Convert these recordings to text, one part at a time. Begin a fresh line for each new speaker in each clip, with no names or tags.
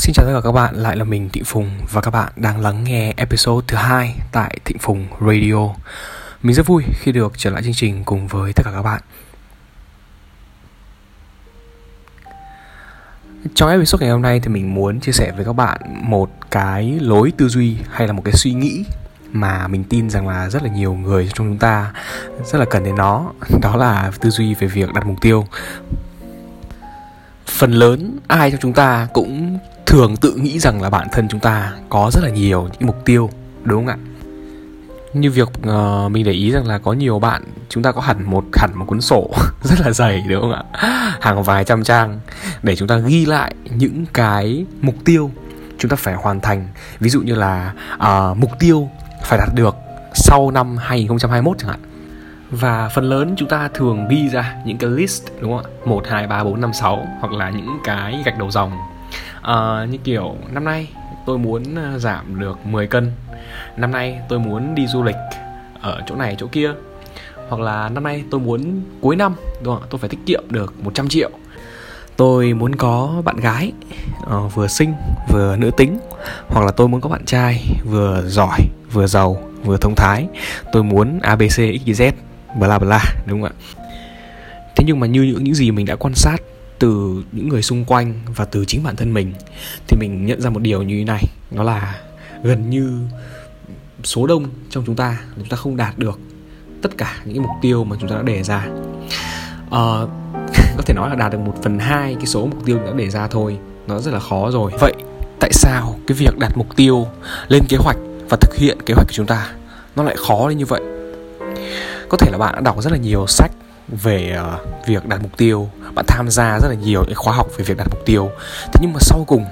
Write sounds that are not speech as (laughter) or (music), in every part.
Xin chào tất cả các bạn, lại là mình Thịnh Phùng và các bạn đang lắng nghe episode thứ hai tại Thịnh Phùng Radio. Mình rất vui khi được trở lại chương trình cùng với tất cả các bạn. Trong episode ngày hôm nay thì mình muốn chia sẻ với các bạn một cái lối tư duy hay là một cái suy nghĩ mà mình tin rằng là rất là nhiều người trong chúng ta rất là cần đến nó (laughs) đó là tư duy về việc đặt mục tiêu phần lớn ai trong chúng ta cũng thường tự nghĩ rằng là bản thân chúng ta có rất là nhiều những mục tiêu đúng không ạ? Như việc uh, mình để ý rằng là có nhiều bạn chúng ta có hẳn một hẳn một cuốn sổ (laughs) rất là dày đúng không ạ? Hàng vài trăm trang để chúng ta ghi lại những cái mục tiêu chúng ta phải hoàn thành. Ví dụ như là uh, mục tiêu phải đạt được sau năm 2021 chẳng hạn. Và phần lớn chúng ta thường ghi ra những cái list đúng không ạ? 1, 2, 3, 4, 5, 6 hoặc là những cái gạch đầu dòng à, như kiểu năm nay tôi muốn ờ, giảm được 10 cân. Năm nay tôi muốn đi du lịch ở chỗ này chỗ kia. Hoặc là năm nay tôi muốn cuối năm đúng không? tôi phải tiết kiệm được 100 triệu. Tôi muốn có bạn gái uh, vừa xinh vừa nữ tính. Hoặc là tôi muốn có bạn trai vừa giỏi vừa giàu vừa thông thái. Tôi muốn abc xyz bla bla đúng không ạ? Thế nhưng mà như những những gì mình đã quan sát từ những người xung quanh và từ chính bản thân mình thì mình nhận ra một điều như thế này nó là gần như số đông trong chúng ta chúng ta không đạt được tất cả những mục tiêu mà chúng ta đã đề ra. À, (laughs) có thể nói là đạt được một phần hai cái số mục tiêu đã đề ra thôi nó rất là khó rồi. Vậy tại sao cái việc đặt mục tiêu lên kế hoạch và thực hiện kế hoạch của chúng ta nó lại khó đến như vậy? Có thể là bạn đã đọc rất là nhiều sách về uh, việc đặt mục tiêu. Bạn tham gia rất là nhiều những khóa học về việc đặt mục tiêu. Thế nhưng mà sau cùng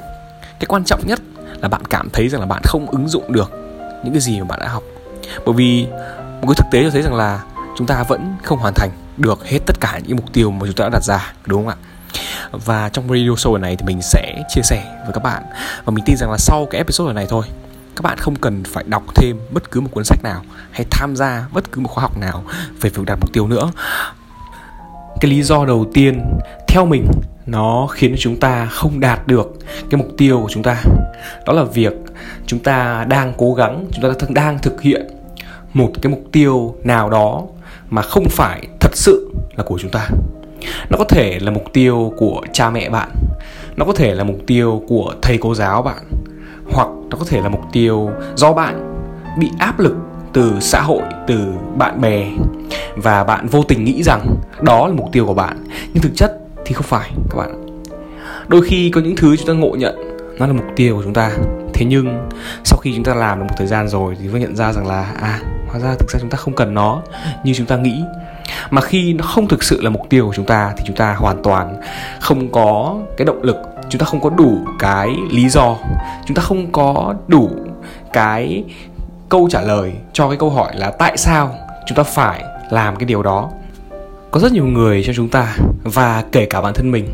cái quan trọng nhất là bạn cảm thấy rằng là bạn không ứng dụng được những cái gì mà bạn đã học. Bởi vì một cái thực tế cho thấy rằng là chúng ta vẫn không hoàn thành được hết tất cả những mục tiêu mà chúng ta đã đặt ra đúng không ạ? Và trong radio show này thì mình sẽ chia sẻ với các bạn. Và mình tin rằng là sau cái episode này thôi các bạn không cần phải đọc thêm bất cứ một cuốn sách nào hay tham gia bất cứ một khóa học nào về việc đặt mục tiêu nữa cái lý do đầu tiên theo mình nó khiến chúng ta không đạt được cái mục tiêu của chúng ta, đó là việc chúng ta đang cố gắng, chúng ta đang thực hiện một cái mục tiêu nào đó mà không phải thật sự là của chúng ta. Nó có thể là mục tiêu của cha mẹ bạn, nó có thể là mục tiêu của thầy cô giáo bạn, hoặc nó có thể là mục tiêu do bạn bị áp lực từ xã hội, từ bạn bè. Và bạn vô tình nghĩ rằng đó là mục tiêu của bạn, nhưng thực chất thì không phải, các bạn. Đôi khi có những thứ chúng ta ngộ nhận, nó là mục tiêu của chúng ta. Thế nhưng, sau khi chúng ta làm được một thời gian rồi thì mới nhận ra rằng là à hóa ra thực ra chúng ta không cần nó như chúng ta nghĩ. Mà khi nó không thực sự là mục tiêu của chúng ta thì chúng ta hoàn toàn không có cái động lực, chúng ta không có đủ cái lý do, chúng ta không có đủ cái câu trả lời cho cái câu hỏi là tại sao chúng ta phải làm cái điều đó. Có rất nhiều người cho chúng ta và kể cả bản thân mình.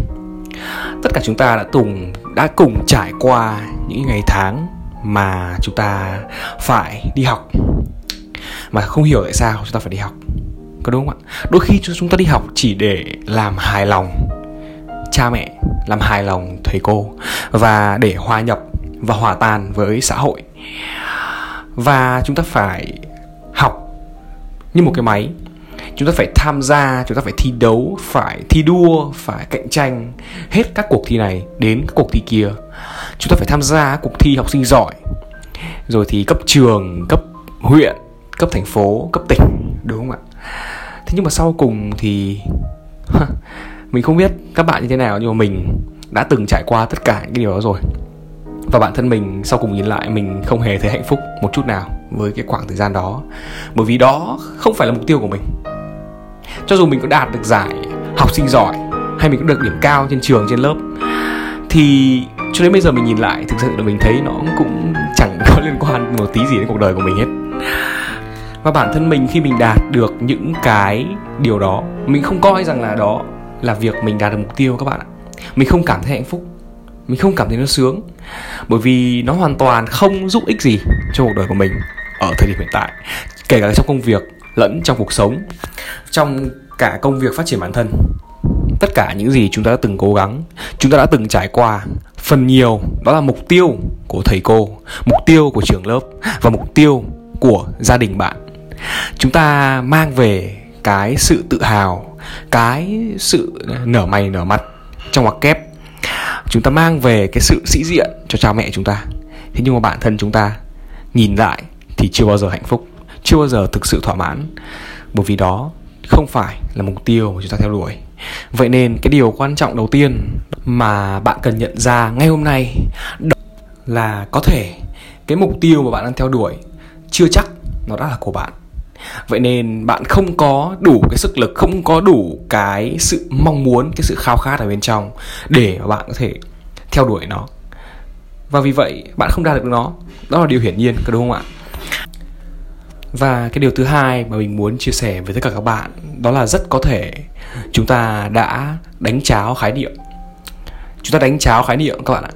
Tất cả chúng ta đã cùng đã cùng trải qua những ngày tháng mà chúng ta phải đi học. Mà không hiểu tại sao chúng ta phải đi học. Có đúng không ạ? Đôi khi chúng ta đi học chỉ để làm hài lòng cha mẹ, làm hài lòng thầy cô và để hòa nhập và hòa tan với xã hội và chúng ta phải học như một cái máy. Chúng ta phải tham gia, chúng ta phải thi đấu, phải thi đua, phải cạnh tranh hết các cuộc thi này đến các cuộc thi kia. Chúng ta phải tham gia cuộc thi học sinh giỏi. Rồi thì cấp trường, cấp huyện, cấp thành phố, cấp tỉnh, đúng không ạ? Thế nhưng mà sau cùng thì, (laughs) mình không biết các bạn như thế nào, nhưng mà mình đã từng trải qua tất cả những cái điều đó rồi và bản thân mình sau cùng nhìn lại, mình không hề thấy hạnh phúc một chút nào với cái khoảng thời gian đó. Bởi vì đó không phải là mục tiêu của mình. Cho dù mình có đạt được giải học sinh giỏi hay mình có được điểm cao trên trường, trên lớp, thì cho đến bây giờ mình nhìn lại, thực sự là mình thấy nó cũng chẳng có liên quan một tí gì đến cuộc đời của mình hết. Và bản thân mình khi mình đạt được những cái điều đó, mình không coi rằng là đó là việc mình đạt được mục tiêu các bạn ạ. Mình không cảm thấy hạnh phúc mình không cảm thấy nó sướng. Bởi vì nó hoàn toàn không giúp ích gì cho cuộc đời của mình ở thời điểm hiện tại. Kể cả trong công việc lẫn trong cuộc sống. Trong cả công việc phát triển bản thân. Tất cả những gì chúng ta đã từng cố gắng, chúng ta đã từng trải qua, phần nhiều đó là mục tiêu của thầy cô, mục tiêu của trường lớp và mục tiêu của gia đình bạn. Chúng ta mang về cái sự tự hào, cái sự nở mày nở mặt trong ngoặc kép chúng ta mang về cái sự sĩ diện cho cha mẹ chúng ta. Thế nhưng mà bản thân chúng ta nhìn lại thì chưa bao giờ hạnh phúc, chưa bao giờ thực sự thỏa mãn. Bởi vì đó không phải là mục tiêu mà chúng ta theo đuổi. Vậy nên cái điều quan trọng đầu tiên mà bạn cần nhận ra ngay hôm nay đó là có thể cái mục tiêu mà bạn đang theo đuổi chưa chắc nó đã là của bạn vậy nên bạn không có đủ cái sức lực, không có đủ cái sự mong muốn, cái sự khao khát ở bên trong để mà bạn có thể theo đuổi nó. Và vì vậy, bạn không đạt được nó. Đó là điều hiển nhiên, có đúng không ạ? Và cái điều thứ hai mà mình muốn chia sẻ với tất cả các bạn, đó là rất có thể chúng ta đã đánh cháo khái niệm. Chúng ta đánh cháo khái niệm, các bạn ạ.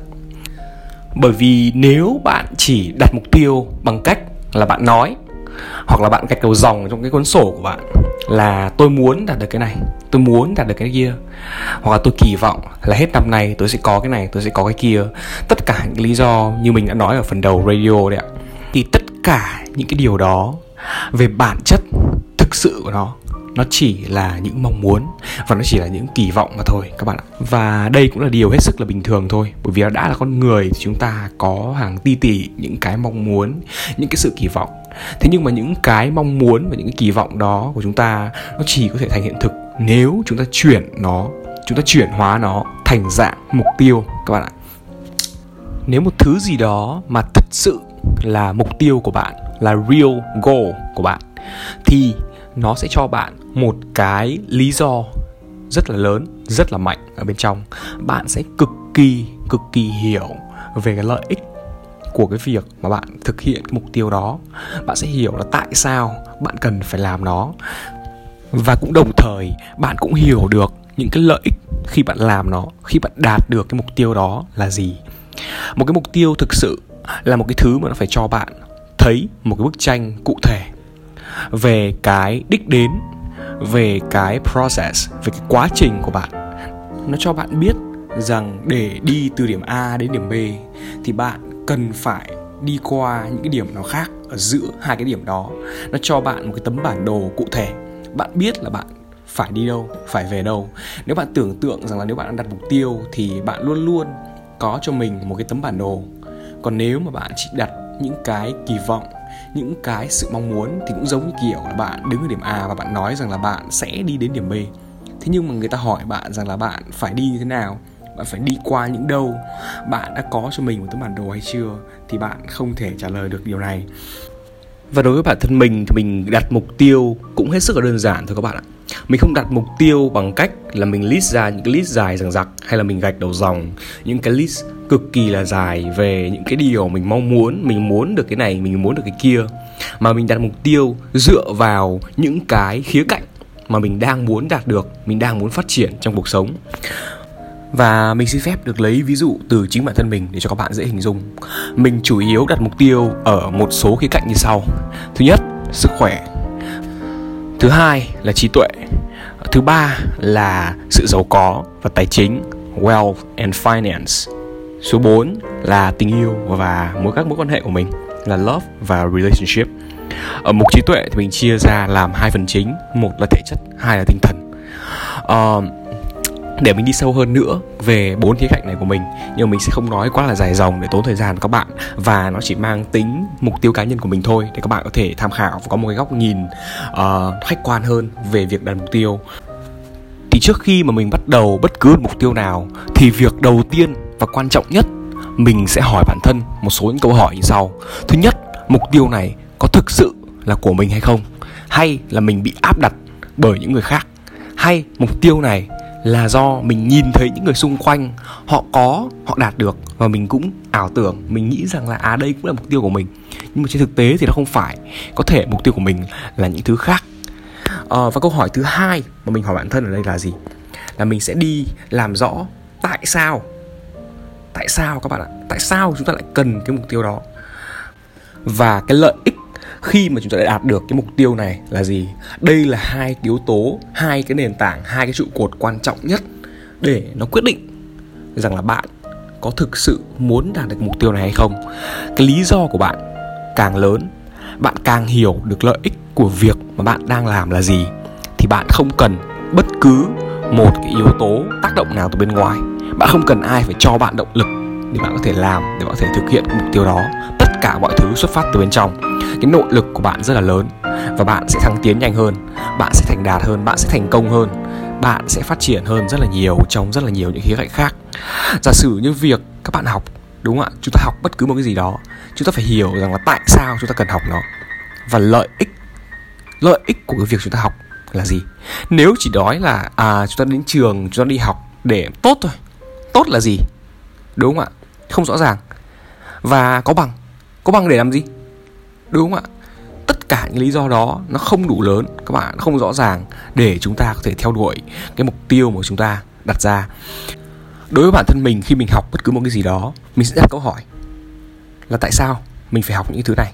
Bởi vì nếu bạn chỉ đặt mục tiêu bằng cách là bạn nói hoặc là bạn gạch đầu dòng trong cái cuốn sổ của bạn là tôi muốn đạt được cái này, tôi muốn đạt được cái kia. Hoặc là tôi kỳ vọng là hết năm nay tôi sẽ có cái này, tôi sẽ có cái kia. Tất cả những lý do như mình đã nói ở phần đầu radio đấy ạ. Thì tất cả những cái điều đó về bản chất, thực sự của nó nó chỉ là những mong muốn và nó chỉ là những kỳ vọng mà thôi các bạn ạ. Và đây cũng là điều hết sức là bình thường thôi, bởi vì đã là con người thì chúng ta có hàng ti tỷ những cái mong muốn, những cái sự kỳ vọng thế nhưng mà những cái mong muốn và những cái kỳ vọng đó của chúng ta, nó chỉ có thể thành hiện thực nếu chúng ta chuyển nó, chúng ta chuyển hóa nó thành dạng, mục tiêu, các bạn ạ. Nếu một thứ gì đó mà thật sự là mục tiêu của bạn, là real goal của bạn, thì nó sẽ cho bạn một cái lý do rất là lớn, rất là mạnh ở bên trong. Bạn sẽ cực kỳ cực kỳ hiểu về cái lợi ích của cái việc mà bạn thực hiện cái mục tiêu đó. Bạn sẽ hiểu là tại sao bạn cần phải làm nó. Và cũng đồng thời, bạn cũng hiểu được những cái lợi ích khi bạn làm nó, khi bạn đạt được cái mục tiêu đó là gì. Một cái mục tiêu thực sự là một cái thứ mà nó phải cho bạn thấy một cái bức tranh cụ thể về cái đích đến, về cái process, về cái quá trình của bạn. Nó cho bạn biết rằng để đi từ điểm A đến điểm B thì bạn cần phải đi qua những cái điểm nào khác ở giữa hai cái điểm đó. Nó cho bạn một cái tấm bản đồ cụ thể. Bạn biết là bạn phải đi đâu, phải về đâu. Nếu bạn tưởng tượng rằng là nếu bạn đặt mục tiêu thì bạn luôn luôn có cho mình một cái tấm bản đồ. Còn nếu mà bạn chỉ đặt những cái kỳ vọng, những cái sự mong muốn thì cũng giống như kiểu là bạn đứng ở điểm A và bạn nói rằng là bạn sẽ đi đến điểm B. Thế nhưng mà người ta hỏi bạn rằng là bạn phải đi như thế nào? Bạn phải đi qua những đâu? Bạn đã có cho mình một tấm bản đồ hay chưa? Thì bạn không thể trả lời được điều này. Và đối với bản thân mình thì mình đặt mục tiêu cũng hết sức là đơn giản thôi các bạn ạ. Mình không đặt mục tiêu bằng cách là mình list ra những cái list dài dằng dặc hay là mình gạch đầu dòng, những cái list cực kỳ là dài về những cái điều mình mong muốn, mình muốn được cái này, mình muốn được cái kia. Mà mình đặt mục tiêu dựa vào những cái khía cạnh mà mình đang muốn đạt được, mình đang muốn phát triển trong cuộc sống và mình xin phép được lấy ví dụ từ chính bản thân mình để cho các bạn dễ hình dung. Mình chủ yếu đặt mục tiêu ở một số khía cạnh như sau. Thứ nhất sức khỏe. Thứ hai là trí tuệ. Thứ ba là sự giàu có và tài chính wealth and finance. Số 4 là tình yêu và mối các mối quan hệ của mình là love và relationship. Ở mục trí tuệ thì mình chia ra làm hai phần chính. Một là thể chất hai là tinh thần. Uh, để mình đi sâu hơn nữa về bốn khía cạnh này của mình. Nhưng mà mình sẽ không nói quá là dài dòng để tốn thời gian các bạn. Và nó chỉ mang tính mục tiêu cá nhân của mình thôi để các bạn có thể tham khảo và có một cái góc nhìn uh, khách quan hơn về việc đặt mục tiêu. Thì trước khi mà mình bắt đầu bất cứ mục tiêu nào thì việc đầu tiên và quan trọng nhất mình sẽ hỏi bản thân một số những câu hỏi như sau. Thứ nhất mục tiêu này có thực sự là của mình hay không? Hay là mình bị áp đặt bởi những người khác? Hay mục tiêu này là do mình nhìn thấy những người xung quanh họ có họ đạt được và mình cũng ảo tưởng mình nghĩ rằng là à đây cũng là mục tiêu của mình. Nhưng mà trên thực tế thì nó không phải. Có thể mục tiêu của mình là những thứ khác. À, và câu hỏi thứ hai mà mình hỏi bản thân ở đây là gì? Là mình sẽ đi làm rõ tại sao? Tại sao các bạn ạ? Tại sao chúng ta lại cần cái mục tiêu đó? Và cái lợi ích khi mà chúng ta đã đạt được cái mục tiêu này là gì? Đây là hai yếu tố, hai cái nền tảng, hai cái trụ cột quan trọng nhất để nó quyết định rằng là bạn có thực sự muốn đạt được mục tiêu này hay không. Cái lý do của bạn càng lớn, bạn càng hiểu được lợi ích của việc mà bạn đang làm là gì, thì bạn không cần bất cứ một cái yếu tố tác động nào từ bên ngoài. Bạn không cần ai phải cho bạn động lực để bạn có thể làm, để bạn có thể thực hiện mục tiêu đó. Tất cả mọi thứ xuất phát từ bên trong. Cái nội lực của bạn rất là lớn và bạn sẽ thăng tiến nhanh hơn, bạn sẽ thành đạt hơn, bạn sẽ thành công hơn, bạn sẽ phát triển hơn rất là nhiều trong rất là nhiều những khía cạnh khác. Giả sử như việc các bạn học, đúng không ạ? Chúng ta học bất cứ một cái gì đó, chúng ta phải hiểu rằng là tại sao chúng ta cần học nó. Và lợi ích lợi ích của cái việc chúng ta học là gì? Nếu chỉ nói là à chúng ta đến trường, chúng ta đi học để tốt thôi, tốt là gì? Đúng không ạ? Không rõ ràng. Và có bằng có bằng để làm gì? Đúng không ạ? Tất cả những lý do đó nó không đủ lớn, các bạn, không rõ ràng để chúng ta có thể theo đuổi cái mục tiêu mà chúng ta đặt ra. Đối với bản thân mình, khi mình học bất cứ một cái gì đó, mình sẽ đặt câu hỏi là tại sao mình phải học những thứ này?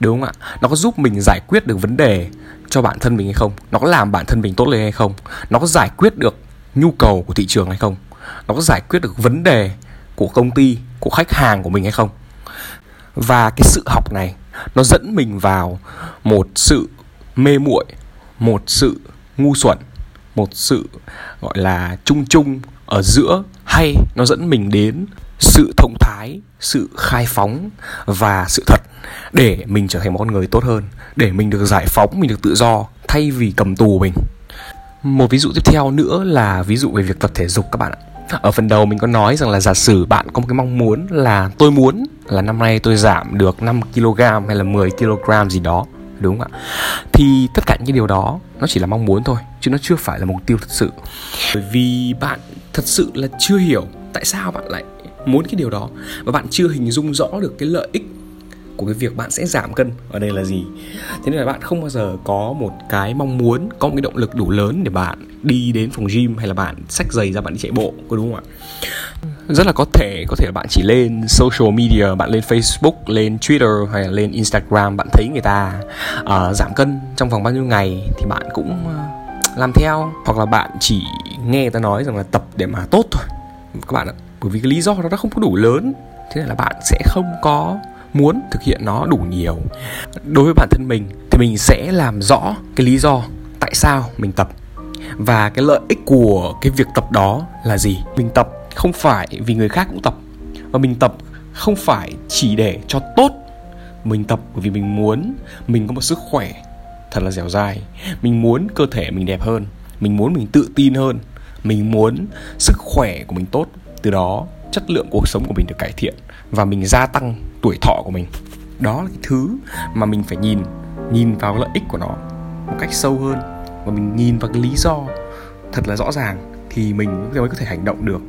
Đúng không ạ? Nó có giúp mình giải quyết được vấn đề cho bản thân mình hay không? Nó có làm bản thân mình tốt lên hay không? Nó có giải quyết được nhu cầu của thị trường hay không? Nó có giải quyết được vấn đề của công ty, của khách hàng của mình hay không? Và cái sự học này, nó dẫn mình vào một sự mê muội, một sự ngu xuẩn, một sự, gọi là, chung chung ở giữa, hay nó dẫn mình đến sự thông thái, sự khai phóng và sự thật để mình trở thành một con người tốt hơn, để mình được giải phóng, mình được tự do thay vì cầm tù mình. Một ví dụ tiếp theo nữa là ví dụ về việc tập thể dục các bạn ạ ở phần đầu mình có nói rằng là giả sử bạn có một cái mong muốn là tôi muốn là năm nay tôi giảm được 5 kg hay là 10 kg gì đó, đúng không ạ? Thì tất cả những điều đó nó chỉ là mong muốn thôi, chứ nó chưa phải là mục tiêu thật sự. Bởi vì bạn thật sự là chưa hiểu tại sao bạn lại muốn cái điều đó, và bạn chưa hình dung rõ được cái lợi ích của cái việc bạn sẽ giảm cân ở đây là gì? Thế nên là bạn không bao giờ có một cái mong muốn có một cái động lực đủ lớn để bạn đi đến phòng gym hay là bạn xách giày ra bạn đi chạy bộ có đúng không ạ? Rất là có thể có thể là bạn chỉ lên social media bạn lên facebook lên twitter hay là lên instagram bạn thấy người ta uh, giảm cân trong vòng bao nhiêu ngày thì bạn cũng uh, làm theo. Hoặc là bạn chỉ nghe người ta nói rằng là tập để mà tốt thôi. Các bạn ạ bởi vì cái lý do đó nó không có đủ lớn. Thế nên là bạn sẽ không có muốn thực hiện nó đủ nhiều. Đối với bản thân mình thì mình sẽ làm rõ cái lý do tại sao mình tập và cái lợi ích của cái việc tập đó là gì. Mình tập không phải vì người khác cũng tập và mình tập không phải chỉ để cho tốt. Mình tập vì mình muốn mình có một sức khỏe thật là dẻo dai. Mình muốn cơ thể mình đẹp hơn, mình muốn mình tự tin hơn, mình muốn sức khỏe của mình tốt. Từ đó, chất lượng cuộc sống của mình được cải thiện và mình gia tăng tuổi thọ của mình. Đó là cái thứ mà mình phải nhìn nhìn vào lợi ích của nó một cách sâu hơn. Và mình nhìn vào cái lý do thật là rõ ràng thì mình mới có thể hành động được.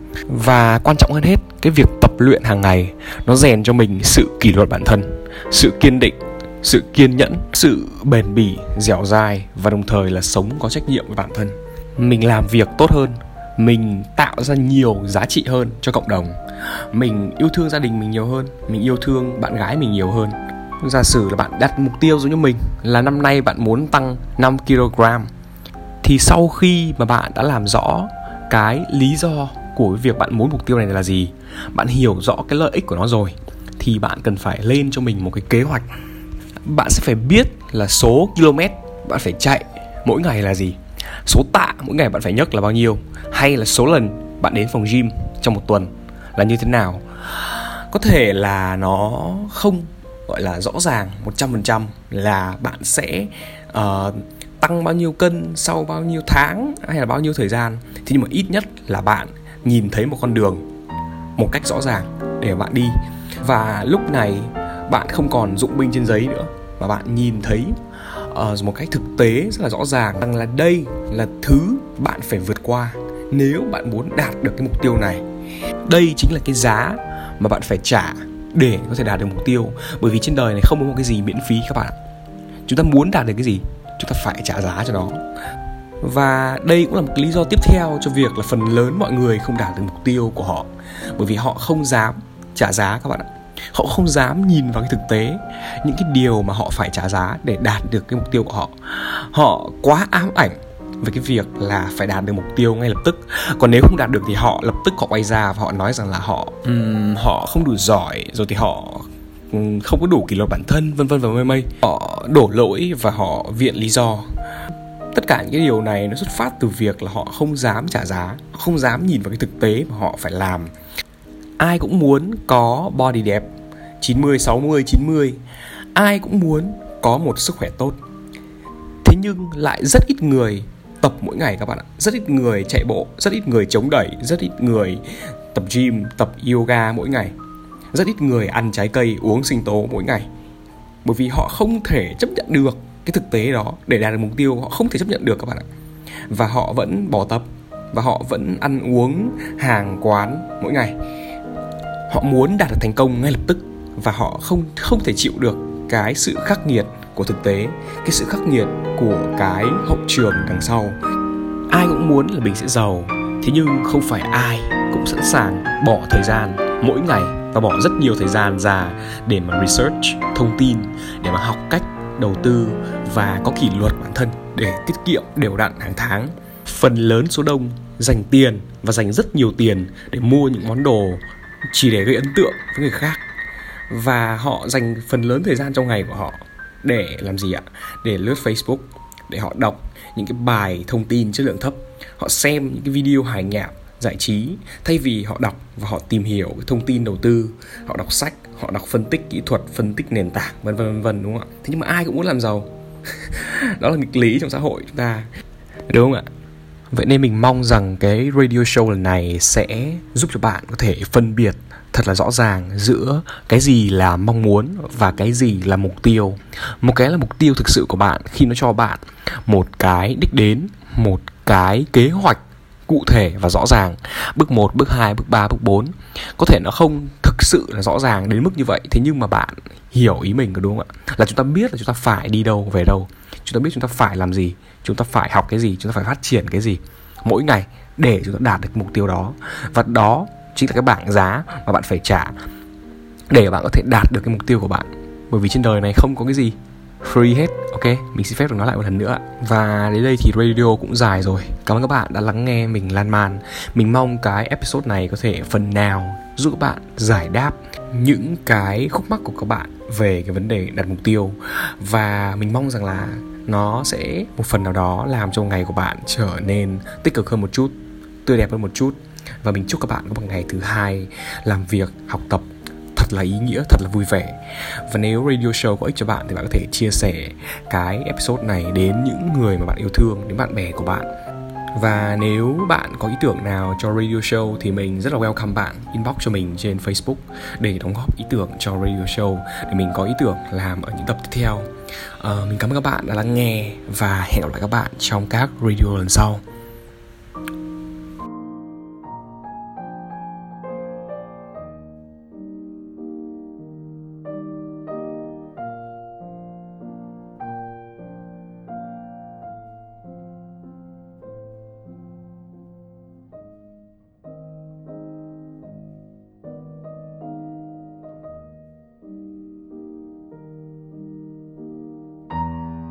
Và quan trọng hơn hết, cái việc tập luyện hàng ngày nó rèn cho mình sự kỷ luật bản thân, sự kiên định, sự kiên nhẫn, sự bền bỉ, dẻo dai và đồng thời là sống có trách nhiệm với bản thân. Mình làm việc tốt hơn mình tạo ra nhiều giá trị hơn cho cộng đồng. Mình yêu thương gia đình mình nhiều hơn, mình yêu thương bạn gái mình nhiều hơn. Giả sử là bạn đặt mục tiêu giống như mình, là năm nay bạn muốn tăng 5 kg thì sau khi mà bạn đã làm rõ cái lý do của việc bạn muốn mục tiêu này là gì, bạn hiểu rõ cái lợi ích của nó rồi, thì bạn cần phải lên cho mình một cái kế hoạch. Bạn sẽ phải biết là số km bạn phải chạy mỗi ngày là gì số tạ mỗi ngày bạn phải nhấc là bao nhiêu? Hay là số lần bạn đến phòng gym trong một tuần là như thế nào? Có thể là nó không gọi là rõ ràng 100% là bạn sẽ uh, tăng bao nhiêu cân sau bao nhiêu tháng hay là bao nhiêu thời gian. Thì nhưng mà ít nhất là bạn nhìn thấy một con đường một cách rõ ràng để bạn đi. Và lúc này bạn không còn dụng binh trên giấy nữa mà bạn nhìn thấy uh, một cách thực tế rất là rõ ràng rằng là đây là thứ bạn phải vượt qua nếu bạn muốn đạt được cái mục tiêu này. Đây chính là cái giá mà bạn phải trả để có thể đạt được mục tiêu bởi vì trên đời này không có một cái gì miễn phí các bạn chúng ta muốn đạt được cái gì chúng ta phải trả giá cho nó. Và đây cũng là một cái lý do tiếp theo cho việc là phần lớn mọi người không đạt được mục tiêu của họ bởi vì họ không dám trả giá các bạn ạ họ không dám nhìn vào cái thực tế những cái điều mà họ phải trả giá để đạt được cái mục tiêu của họ. Họ quá ám ảnh về cái việc là phải đạt được mục tiêu ngay lập tức. Còn nếu không đạt được thì họ lập tức họ quay ra và họ nói rằng là họ um, họ không đủ giỏi rồi thì họ không có đủ kỷ luật bản thân vân vân và mây mây. Họ đổ lỗi và họ viện lý do. Tất cả những cái điều này nó xuất phát từ việc là họ không dám trả giá không dám nhìn vào cái thực tế mà họ phải làm ai cũng muốn có body đẹp. 90 60 90 ai cũng muốn có một sức khỏe tốt. Thế nhưng lại rất ít người tập mỗi ngày các bạn ạ. Rất ít người chạy bộ, rất ít người chống đẩy, rất ít người tập gym, tập yoga mỗi ngày. Rất ít người ăn trái cây, uống sinh tố mỗi ngày. Bởi vì họ không thể chấp nhận được cái thực tế đó. Để đạt được mục tiêu, họ không thể chấp nhận được các bạn ạ. Và họ vẫn bỏ tập. Và họ vẫn ăn uống, hàng quán mỗi ngày họ muốn đạt được thành công ngay lập tức và họ không không thể chịu được cái sự khắc nghiệt của thực tế, cái sự khắc nghiệt của cái hậu trường đằng sau. Ai cũng muốn là mình sẽ giàu, thế nhưng không phải ai cũng sẵn sàng bỏ thời gian mỗi ngày và bỏ rất nhiều thời gian ra để mà research, thông tin, để mà học cách đầu tư và có kỷ luật bản thân để tiết kiệm, đều đặn hàng tháng. Phần lớn số đông dành tiền và dành rất nhiều tiền để mua những món đồ chỉ để gây ấn tượng với người khác. Và họ dành phần lớn thời gian trong ngày của họ để làm gì ạ? Để lướt facebook, để họ đọc những cái bài thông tin chất lượng thấp. Họ xem những cái video hài nhảm giải trí thay vì họ đọc và họ tìm hiểu cái thông tin đầu tư. Họ đọc sách, họ đọc phân tích kỹ thuật, phân tích nền tảng, vân vân vân vân, đúng không ạ? Thế nhưng mà ai cũng muốn làm giàu. (laughs) Đó là nghịch lý trong xã hội chúng ta. Đúng không ạ? Vậy nên mình mong rằng cái radio show lần này sẽ giúp cho bạn có thể phân biệt thật là rõ ràng giữa cái gì là mong muốn và cái gì là mục tiêu. Một cái là mục tiêu thực sự của bạn khi nó cho bạn một cái đích đến một cái kế hoạch cụ thể và rõ ràng. Bước 1, bước 2, bước 3, bước 4 có thể nó không thực sự là rõ ràng đến mức như vậy thế nhưng mà bạn hiểu ý mình có đúng không ạ? Là chúng ta biết là chúng ta phải đi đâu về đâu chúng ta biết chúng ta phải làm gì, chúng ta phải học cái gì, chúng ta phải phát triển cái gì mỗi ngày để chúng ta đạt được mục tiêu đó. Và đó chính là cái bảng giá mà bạn phải trả để bạn có thể đạt được cái mục tiêu của bạn. Bởi vì trên đời này không có cái gì free hết, ok? Mình xin phép được nói lại một lần nữa. Và đến đây thì radio cũng dài rồi. Cảm ơn các bạn đã lắng nghe mình lan man. Mình mong cái episode này có thể phần nào giúp các bạn giải đáp những cái khúc mắc của các bạn về cái vấn đề đặt mục tiêu. Và mình mong rằng là nó sẽ một phần nào đó làm cho ngày của bạn trở nên tích cực hơn một chút, tươi đẹp hơn một chút. Và mình chúc các bạn có một ngày thứ hai làm việc, học tập thật là ý nghĩa, thật là vui vẻ. Và nếu radio show có ích cho bạn thì bạn có thể chia sẻ cái episode này đến những người mà bạn yêu thương, đến bạn bè của bạn. Và nếu bạn có ý tưởng nào cho radio show thì mình rất là welcome bạn inbox cho mình trên Facebook để đóng góp ý tưởng cho radio show, để mình có ý tưởng làm ở những tập tiếp theo. Uh, mình cảm ơn các bạn đã lắng nghe và hẹn gặp lại các bạn trong các radio lần sau.